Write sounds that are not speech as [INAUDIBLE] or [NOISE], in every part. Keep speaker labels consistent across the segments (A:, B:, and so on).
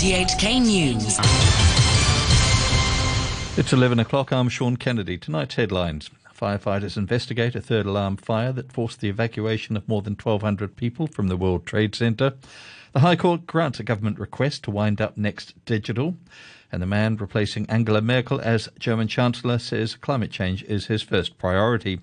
A: RTHK News.
B: It's 11 o'clock. I'm Sean Kennedy. Tonight's headlines. Firefighters investigate a third alarm fire that forced the evacuation of more than 1,200 people from the World Trade Center. The High Court grants a government request to wind up Next Digital. And the man replacing Angela Merkel as German Chancellor says climate change is his first priority.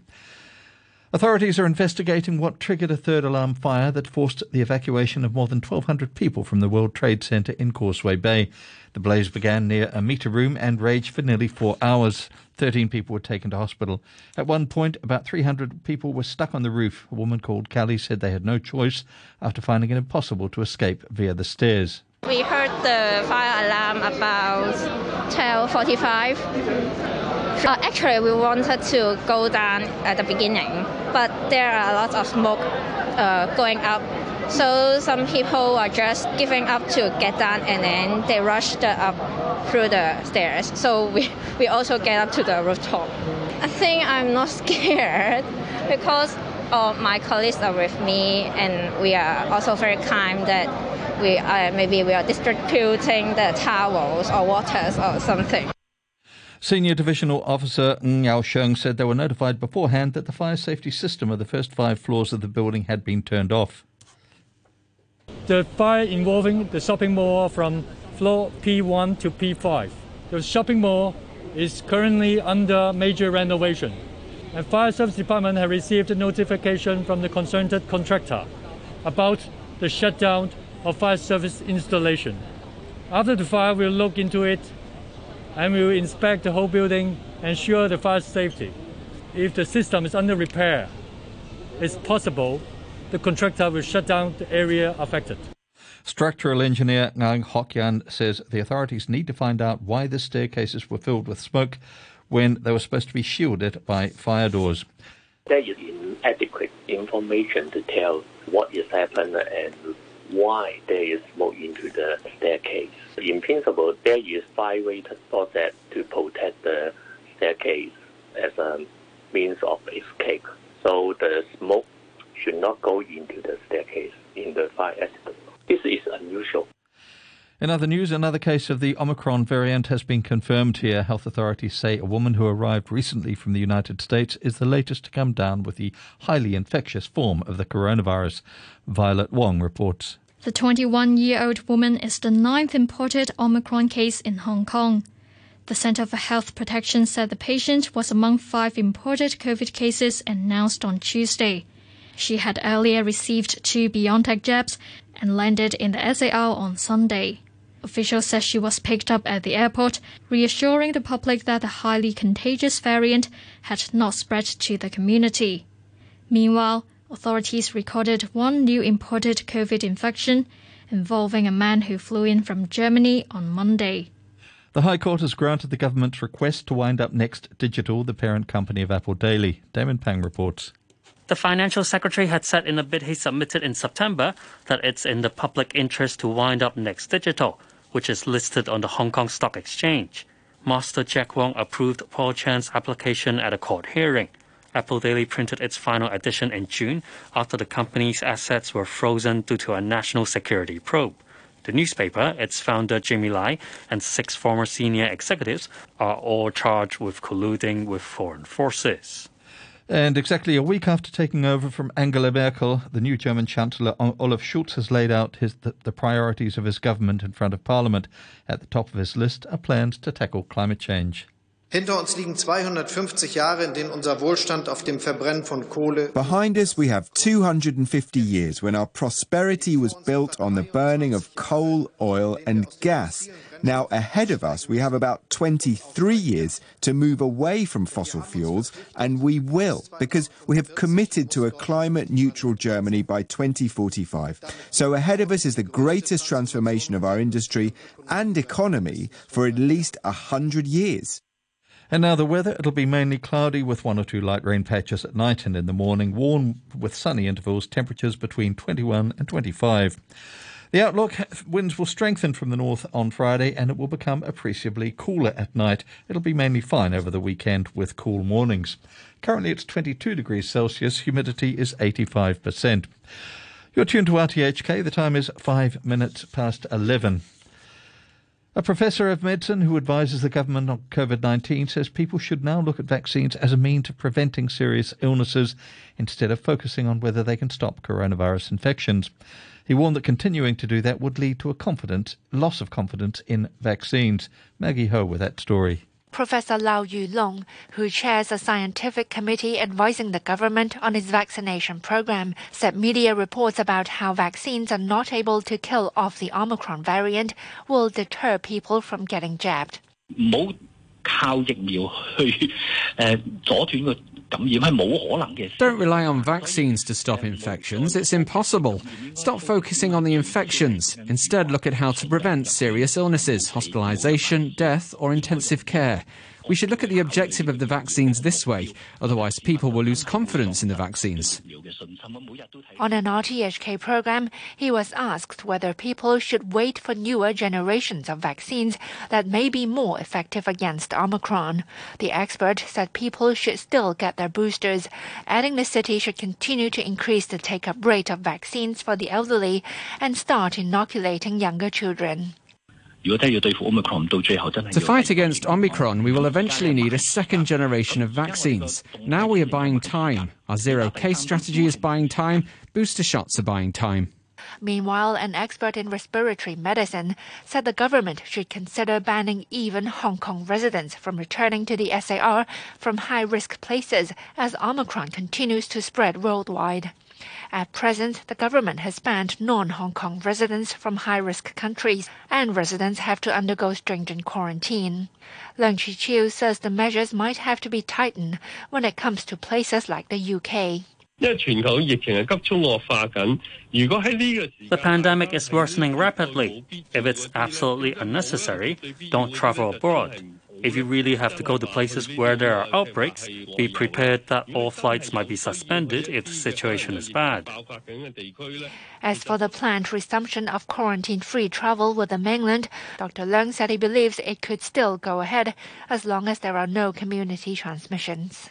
B: Authorities are investigating what triggered a third alarm fire that forced the evacuation of more than 1,200 people from the World Trade Center in Causeway Bay. The blaze began near a meter room and raged for nearly four hours. 13 people were taken to hospital. At one point, about 300 people were stuck on the roof. A woman called Callie said they had no choice after finding it impossible to escape via the stairs.
C: We heard the fire alarm about 12:45. Uh, actually, we wanted to go down at the beginning, but there are a lot of smoke uh, going up. So some people are just giving up to get down, and then they rushed up through the stairs. So we, [LAUGHS] we also get up to the rooftop. I think I'm not [LAUGHS] scared because uh, my colleagues are with me, and we are also very kind that we uh, maybe we are distributing the towels or waters or something.
B: Senior Divisional Officer Yao Sheng said they were notified beforehand that the fire safety system of the first five floors of the building had been turned off.
D: The fire involving the shopping mall from floor P1 to P5. The shopping mall is currently under major renovation, and Fire Service Department have received a notification from the concerned contractor about the shutdown of fire service installation. After the fire, we'll look into it and we will inspect the whole building, ensure the fire safety. If the system is under repair, it's possible the contractor will shut down the area affected.
B: Structural engineer Ngang Hock Yan says the authorities need to find out why the staircases were filled with smoke when they were supposed to be shielded by fire doors.
E: There is inadequate information to tell what is happened and why there is smoke into the staircase. In principle, there is fire-rated faucet to protect the staircase as a means of escape. So the smoke should not go into the staircase in the fire accident.
B: In other news, another case of the Omicron variant has been confirmed here. Health authorities say a woman who arrived recently from the United States is the latest to come down with the highly infectious form of the coronavirus. Violet Wong reports.
F: The 21 year old woman is the ninth imported Omicron case in Hong Kong. The Center for Health Protection said the patient was among five imported COVID cases announced on Tuesday. She had earlier received two BioNTech jabs and landed in the SAR on Sunday. Officials said she was picked up at the airport, reassuring the public that the highly contagious variant had not spread to the community. Meanwhile, authorities recorded one new imported COVID infection involving a man who flew in from Germany on Monday.
B: The High Court has granted the government's request to wind up Next Digital, the parent company of Apple Daily. Damon Pang reports.
G: The financial secretary had said in a bid he submitted in September that it's in the public interest to wind up Next Digital, which is listed on the Hong Kong Stock Exchange. Master Jack Wong approved Paul Chan's application at a court hearing. Apple Daily printed its final edition in June after the company's assets were frozen due to a national security probe. The newspaper, its founder Jimmy Lai, and six former senior executives are all charged with colluding with foreign forces.
B: And exactly a week after taking over from Angela Merkel, the new German Chancellor Olaf Scholz has laid out his, the, the, priorities of his government in front of Parliament. At the top of his list are plans to tackle climate change.
H: Hinter uns liegen 250 Jahre, in denen unser Wohlstand auf dem Verbrennen von Kohle.
I: Behind us, we have 250 years when our prosperity was built on the burning of coal, oil, and gas. Now, ahead of us, we have about 23 years to move away from fossil fuels, and we will, because we have committed to a climate neutral Germany by 2045. So, ahead of us is the greatest transformation of our industry and economy for at least 100 years.
B: And now the weather, it'll be mainly cloudy with one or two light rain patches at night and in the morning, warm with sunny intervals, temperatures between 21 and 25. The outlook winds will strengthen from the north on Friday and it will become appreciably cooler at night. It'll be mainly fine over the weekend with cool mornings. Currently it's 22 degrees Celsius, humidity is 85%. You're tuned to RTHK, the time is 5 minutes past 11. A professor of medicine who advises the government on COVID 19 says people should now look at vaccines as a means of preventing serious illnesses instead of focusing on whether they can stop coronavirus infections. He warned that continuing to do that would lead to a confidence, loss of confidence in vaccines. Maggie Ho with that story.
A: Professor Lau Yu-lung, who chairs a scientific committee advising the government on its vaccination program, said media reports about how vaccines are not able to kill off the Omicron variant will deter people from getting jabbed.
J: 冇 靠疫苗去诶阻断个 [LAUGHS]
K: don't rely on vaccines to stop infections. It's impossible. Stop focusing on the infections. Instead, look at how to prevent serious illnesses, hospitalization, death, or intensive care. We should look at the objective of the vaccines this way, otherwise, people will lose confidence in the vaccines.
A: On an RTHK program, he was asked whether people should wait for newer generations of vaccines that may be more effective against Omicron. The expert said people should still get their boosters, adding the city should continue to increase the take up rate of vaccines for the elderly and start inoculating younger children.
K: To fight against Omicron, we will eventually need a second generation of vaccines. Now we are buying time. Our zero case strategy is buying time. Booster shots are buying time.
A: Meanwhile, an expert in respiratory medicine said the government should consider banning even Hong Kong residents from returning to the SAR from high risk places as Omicron continues to spread worldwide. At present, the government has banned non Hong Kong residents from high risk countries, and residents have to undergo stringent quarantine. Leung Chi Chiu says the measures might have to be tightened when it comes to places like the UK.
G: The pandemic is worsening rapidly. If it's absolutely unnecessary, don't travel abroad. If you really have to go to places where there are outbreaks, be prepared that all flights might be suspended if the situation is bad.
A: As for the planned resumption of quarantine free travel with the mainland, Dr. Leung said he believes it could still go ahead as long as there are no community transmissions.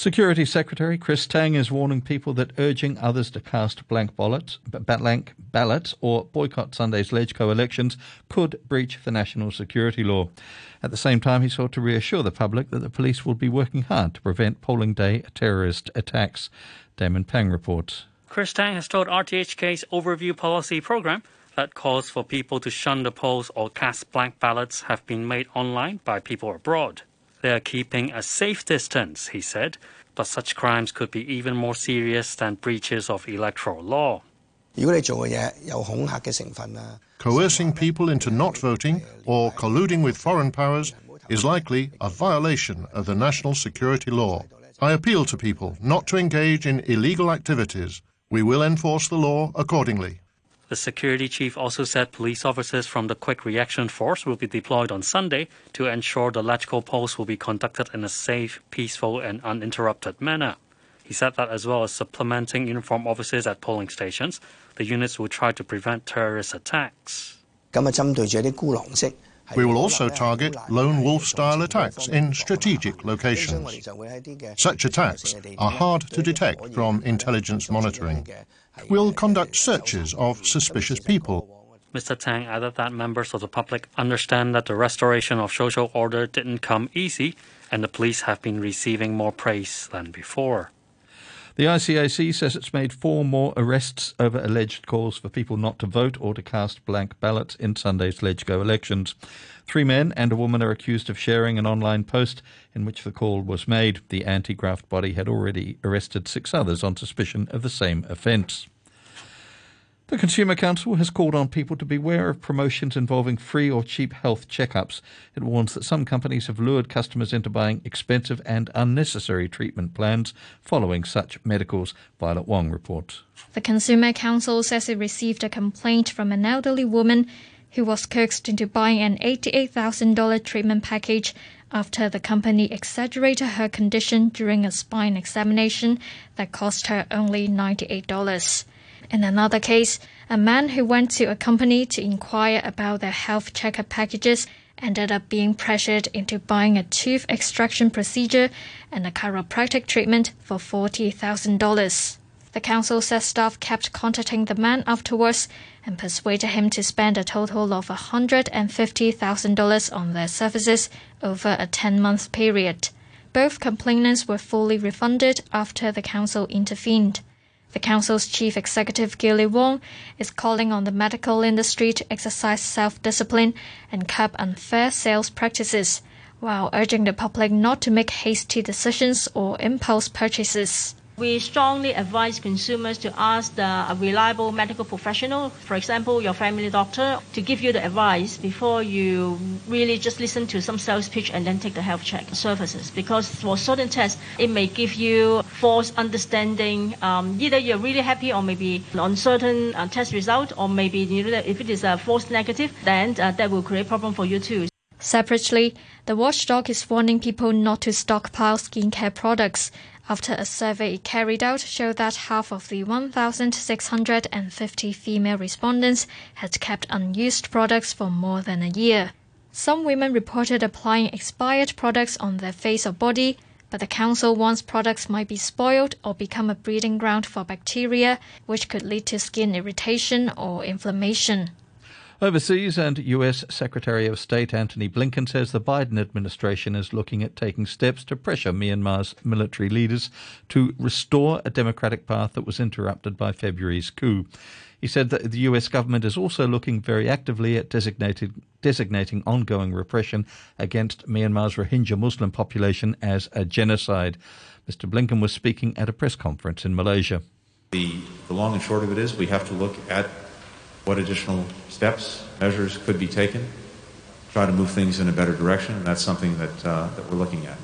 B: Security Secretary Chris Tang is warning people that urging others to cast blank ballots, blank ballots or boycott Sunday's LegCo elections could breach the national security law. At the same time, he sought to reassure the public that the police will be working hard to prevent polling day terrorist attacks. Damon Pang reports.
G: Chris Tang has told RTHK's Overview Policy program that calls for people to shun the polls or cast blank ballots have been made online by people abroad. They are keeping a safe distance, he said, but such crimes could be even more serious than breaches of electoral law.
L: Coercing people into not voting or colluding with foreign powers is likely a violation of the national security law. I appeal to people not to engage in illegal activities. We will enforce the law accordingly.
G: The security chief also said police officers from the Quick Reaction Force will be deployed on Sunday to ensure the electoral polls will be conducted in a safe, peaceful, and uninterrupted manner. He said that as well as supplementing uniformed officers at polling stations, the units will try to prevent terrorist attacks.
L: We will also target lone wolf style attacks in strategic locations. Such attacks are hard to detect from intelligence monitoring will conduct searches of suspicious people.
G: Mr. Tang added that members of the public understand that the restoration of social order didn't come easy, and the police have been receiving more praise than before.
B: The ICAC says it's made four more arrests over alleged calls for people not to vote or to cast blank ballots in Sunday's LegCo elections. Three men and a woman are accused of sharing an online post in which the call was made. The anti graft body had already arrested six others on suspicion of the same offence. The Consumer Council has called on people to beware of promotions involving free or cheap health checkups. It warns that some companies have lured customers into buying expensive and unnecessary treatment plans following such medicals. Violet Wong reports.
F: The Consumer Council says it received a complaint from an elderly woman who was coaxed into buying an $88,000 treatment package after the company exaggerated her condition during a spine examination that cost her only $98. In another case, a man who went to a company to inquire about their health checkup packages ended up being pressured into buying a tooth extraction procedure and a chiropractic treatment for $40,000. The council says staff kept contacting the man afterwards and persuaded him to spend a total of $150,000 on their services over a 10 month period. Both complainants were fully refunded after the council intervened. The council's chief executive Gilly Wong is calling on the medical industry to exercise self discipline and curb unfair sales practices, while urging the public not to make hasty decisions or impulse purchases.
M: We strongly advise consumers to ask the reliable medical professional, for example, your family doctor, to give you the advice before you really just listen to some sales pitch and then take the health check services. Because for certain tests, it may give you false understanding. Um, either you're really happy or maybe on certain uh, test result, or maybe you know, if it is a false negative, then uh, that will create problem for you too.
F: Separately, the watchdog is warning people not to stockpile skincare products after a survey carried out showed that half of the 1,650 female respondents had kept unused products for more than a year. Some women reported applying expired products on their face or body, but the council warns products might be spoiled or become a breeding ground for bacteria, which could lead to skin irritation or inflammation.
B: Overseas and US Secretary of State Antony Blinken says the Biden administration is looking at taking steps to pressure Myanmar's military leaders to restore a democratic path that was interrupted by February's coup. He said that the US government is also looking very actively at designating ongoing repression against Myanmar's Rohingya Muslim population as a genocide. Mr. Blinken was speaking at a press conference in Malaysia.
N: The, the long and short of it is we have to look at what additional steps, measures could be taken, try to move things in a better direction, and that's something that, uh, that we're looking at.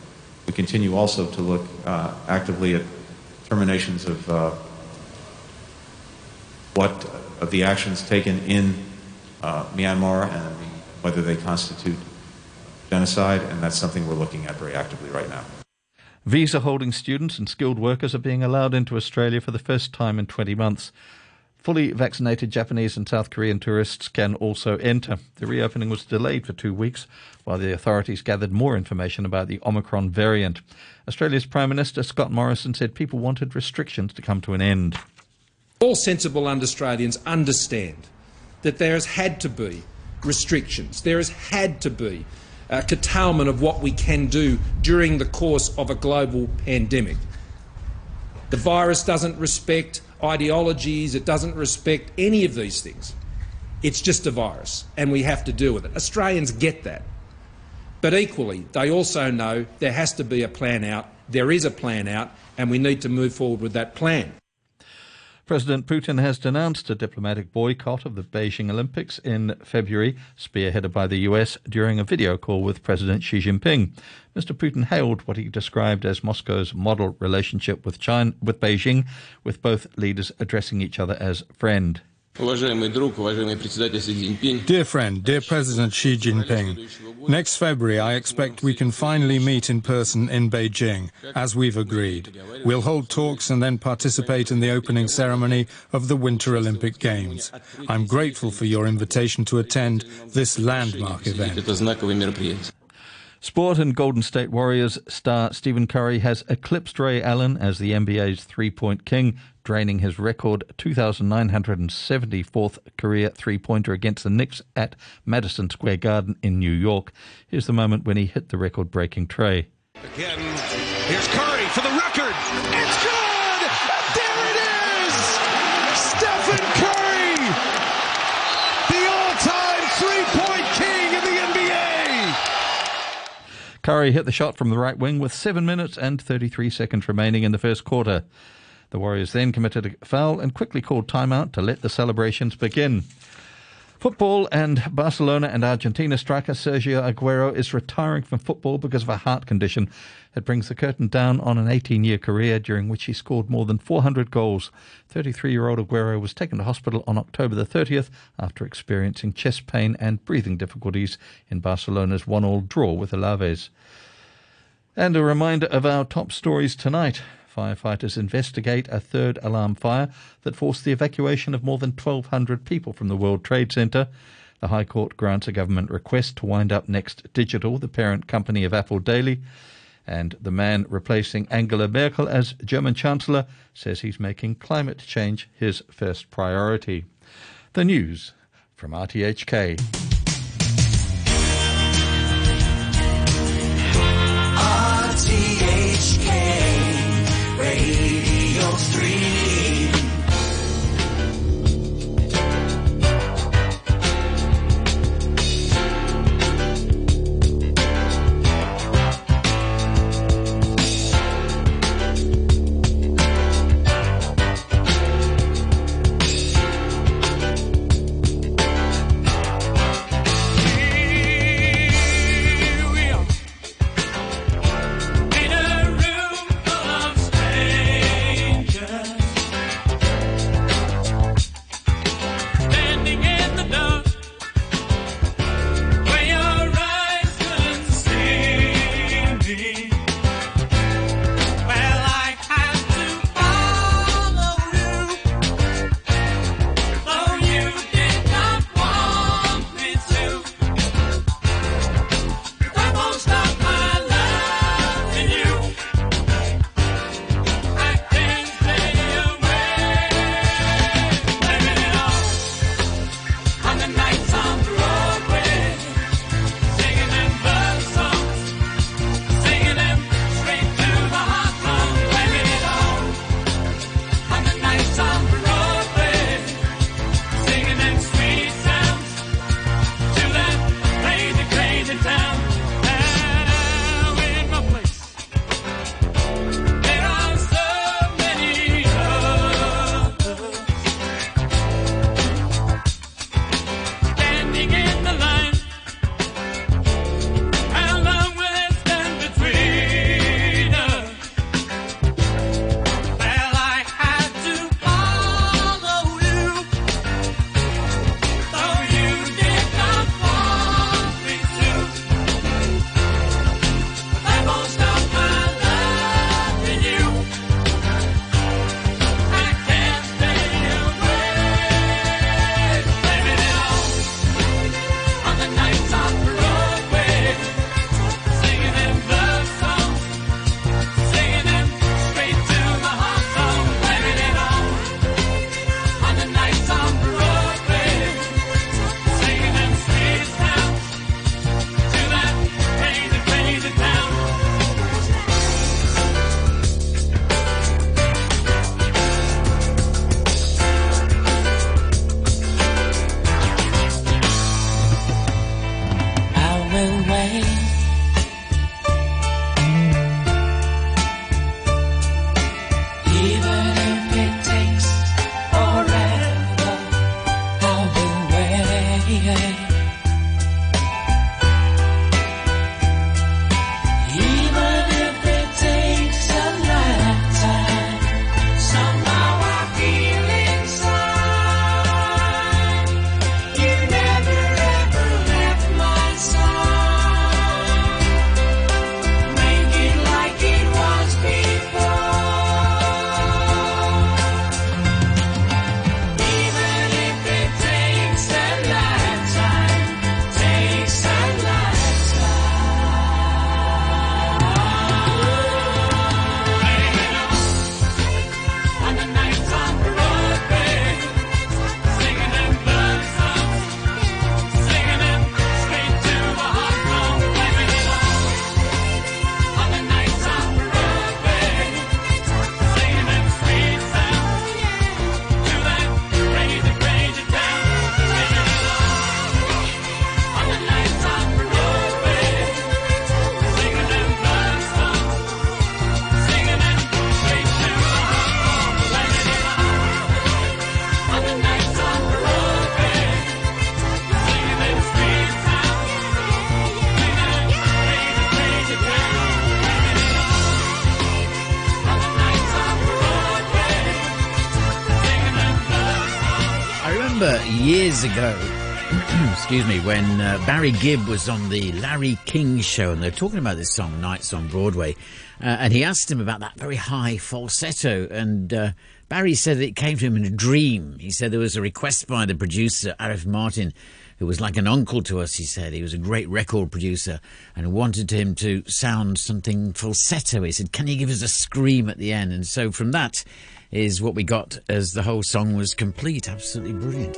N: We continue also to look uh, actively at terminations of uh, what of the actions taken in uh, Myanmar and the, whether they constitute genocide, and that's something we're looking at very actively right now.
B: Visa holding students and skilled workers are being allowed into Australia for the first time in 20 months. Fully vaccinated Japanese and South Korean tourists can also enter. The reopening was delayed for two weeks while the authorities gathered more information about the Omicron variant. Australia's Prime Minister Scott Morrison said people wanted restrictions to come to an end.
O: All sensible Australians understand that there has had to be restrictions. There has had to be a curtailment of what we can do during the course of a global pandemic. The virus doesn't respect ideologies, it doesn't respect any of these things. It's just a virus, and we have to deal with it. Australians get that. But equally, they also know there has to be a plan out. There is a plan out, and we need to move forward with that plan.
B: President Putin has denounced a diplomatic boycott of the Beijing Olympics in February, spearheaded by the US during a video call with President Xi Jinping. Mr. Putin hailed what he described as Moscow's model relationship with China, with Beijing, with both leaders addressing each other as friend.
P: Dear friend, dear President Xi Jinping, next February I expect we can finally meet in person in Beijing, as we've agreed. We'll hold talks and then participate in the opening ceremony of the Winter Olympic Games. I'm grateful for your invitation to attend this landmark event.
B: Sport and Golden State Warriors star Stephen Curry has eclipsed Ray Allen as the NBA's three point king, draining his record 2,974th career three pointer against the Knicks at Madison Square Garden in New York. Here's the moment when he hit the record breaking trey.
Q: Again, here's Curry for the record. It's good! There it is! Stephen Curry! The all time three point king in the NBA!
B: Curry hit the shot from the right wing with 7 minutes and 33 seconds remaining in the first quarter. The Warriors then committed a foul and quickly called timeout to let the celebrations begin. Football and Barcelona and Argentina striker Sergio Aguero is retiring from football because of a heart condition. It brings the curtain down on an 18 year career during which he scored more than 400 goals. 33 year old Aguero was taken to hospital on October the 30th after experiencing chest pain and breathing difficulties in Barcelona's 1 all draw with Alaves. And a reminder of our top stories tonight. Firefighters investigate a third alarm fire that forced the evacuation of more than 1,200 people from the World Trade Center. The High Court grants a government request to wind up Next Digital, the parent company of Apple Daily. And the man replacing Angela Merkel as German Chancellor says he's making climate change his first priority. The news from RTHK.
R: Radio
S: years ago, [CLEARS THROAT] excuse me, when uh, Barry Gibb was on the Larry King show and they were talking about this song, Nights on Broadway, uh, and he asked him about that very high falsetto, and uh, Barry said it came to him in a dream. He said there was a request by the producer, Arif Mardin, who was like an uncle to us, he said. He was a great record producer and wanted him to sound something falsetto. He said, Can you give us a scream at the end? And so from that is what we got as the whole song was complete. Absolutely brilliant.